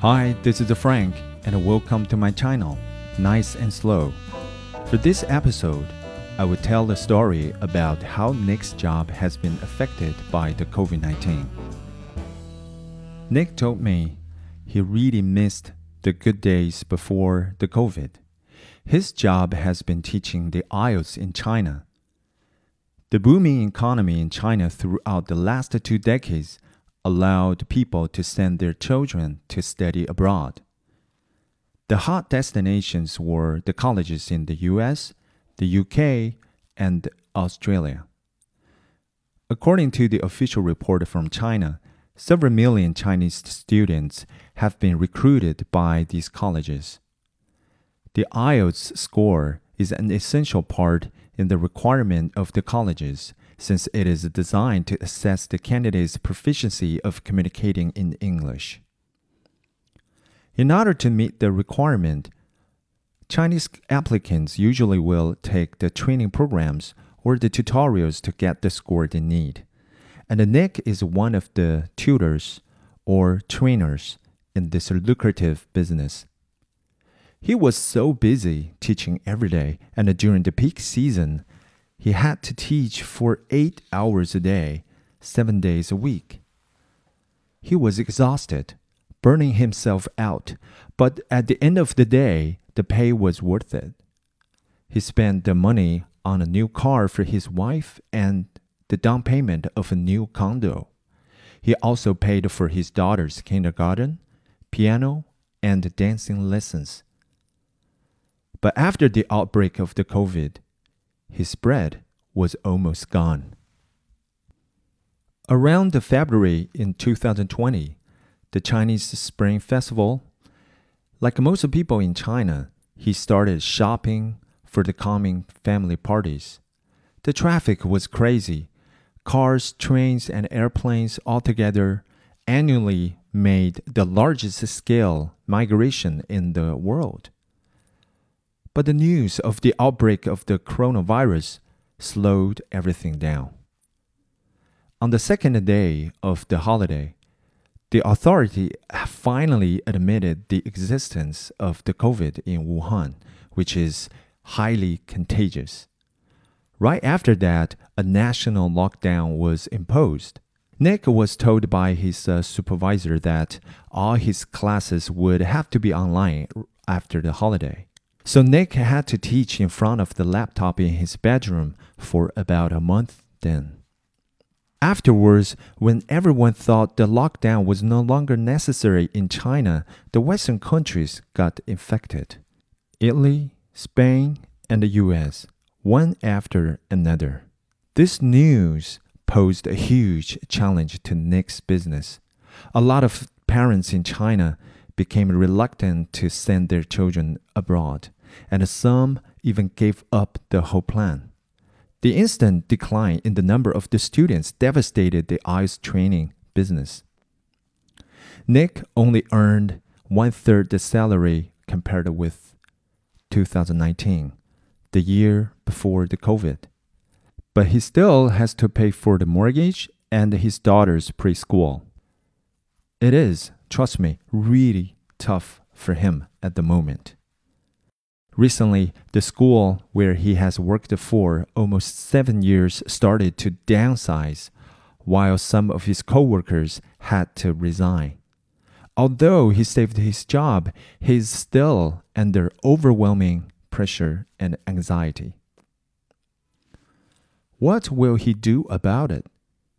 Hi, this is Frank, and welcome to my channel, Nice and Slow. For this episode, I will tell the story about how Nick's job has been affected by the COVID 19. Nick told me he really missed the good days before the COVID. His job has been teaching the IELTS in China. The booming economy in China throughout the last two decades allowed people to send their children to study abroad. The hot destinations were the colleges in the US, the UK, and Australia. According to the official report from China, several million Chinese students have been recruited by these colleges. The IELTS score is an essential part in the requirement of the colleges since it is designed to assess the candidate's proficiency of communicating in English. In order to meet the requirement, Chinese applicants usually will take the training programs or the tutorials to get the score they need. And Nick is one of the tutors or trainers in this lucrative business. He was so busy teaching every day, and during the peak season, he had to teach for eight hours a day, seven days a week. He was exhausted, burning himself out, but at the end of the day, the pay was worth it. He spent the money on a new car for his wife and the down payment of a new condo. He also paid for his daughter's kindergarten, piano, and dancing lessons. But after the outbreak of the COVID, his bread was almost gone. Around February in 2020, the Chinese Spring Festival, like most people in China, he started shopping for the coming family parties. The traffic was crazy. Cars, trains, and airplanes altogether annually made the largest scale migration in the world. But the news of the outbreak of the coronavirus slowed everything down. On the second day of the holiday, the authority finally admitted the existence of the COVID in Wuhan, which is highly contagious. Right after that, a national lockdown was imposed. Nick was told by his uh, supervisor that all his classes would have to be online after the holiday. So Nick had to teach in front of the laptop in his bedroom for about a month then. Afterwards, when everyone thought the lockdown was no longer necessary in China, the Western countries got infected. Italy, Spain, and the US, one after another. This news posed a huge challenge to Nick's business. A lot of parents in China became reluctant to send their children abroad and some even gave up the whole plan. The instant decline in the number of the students devastated the IELTS training business. Nick only earned one third the salary compared with 2019, the year before the COVID. But he still has to pay for the mortgage and his daughter's preschool. It is, trust me, really tough for him at the moment. Recently, the school where he has worked for almost seven years started to downsize, while some of his coworkers had to resign. Although he saved his job, he is still under overwhelming pressure and anxiety. What will he do about it?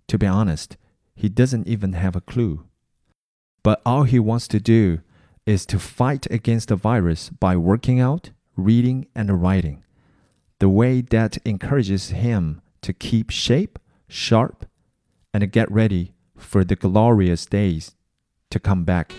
To be honest, he doesn't even have a clue. But all he wants to do is to fight against the virus by working out reading, and writing, the way that encourages him to keep shape, sharp, and get ready for the glorious days to come back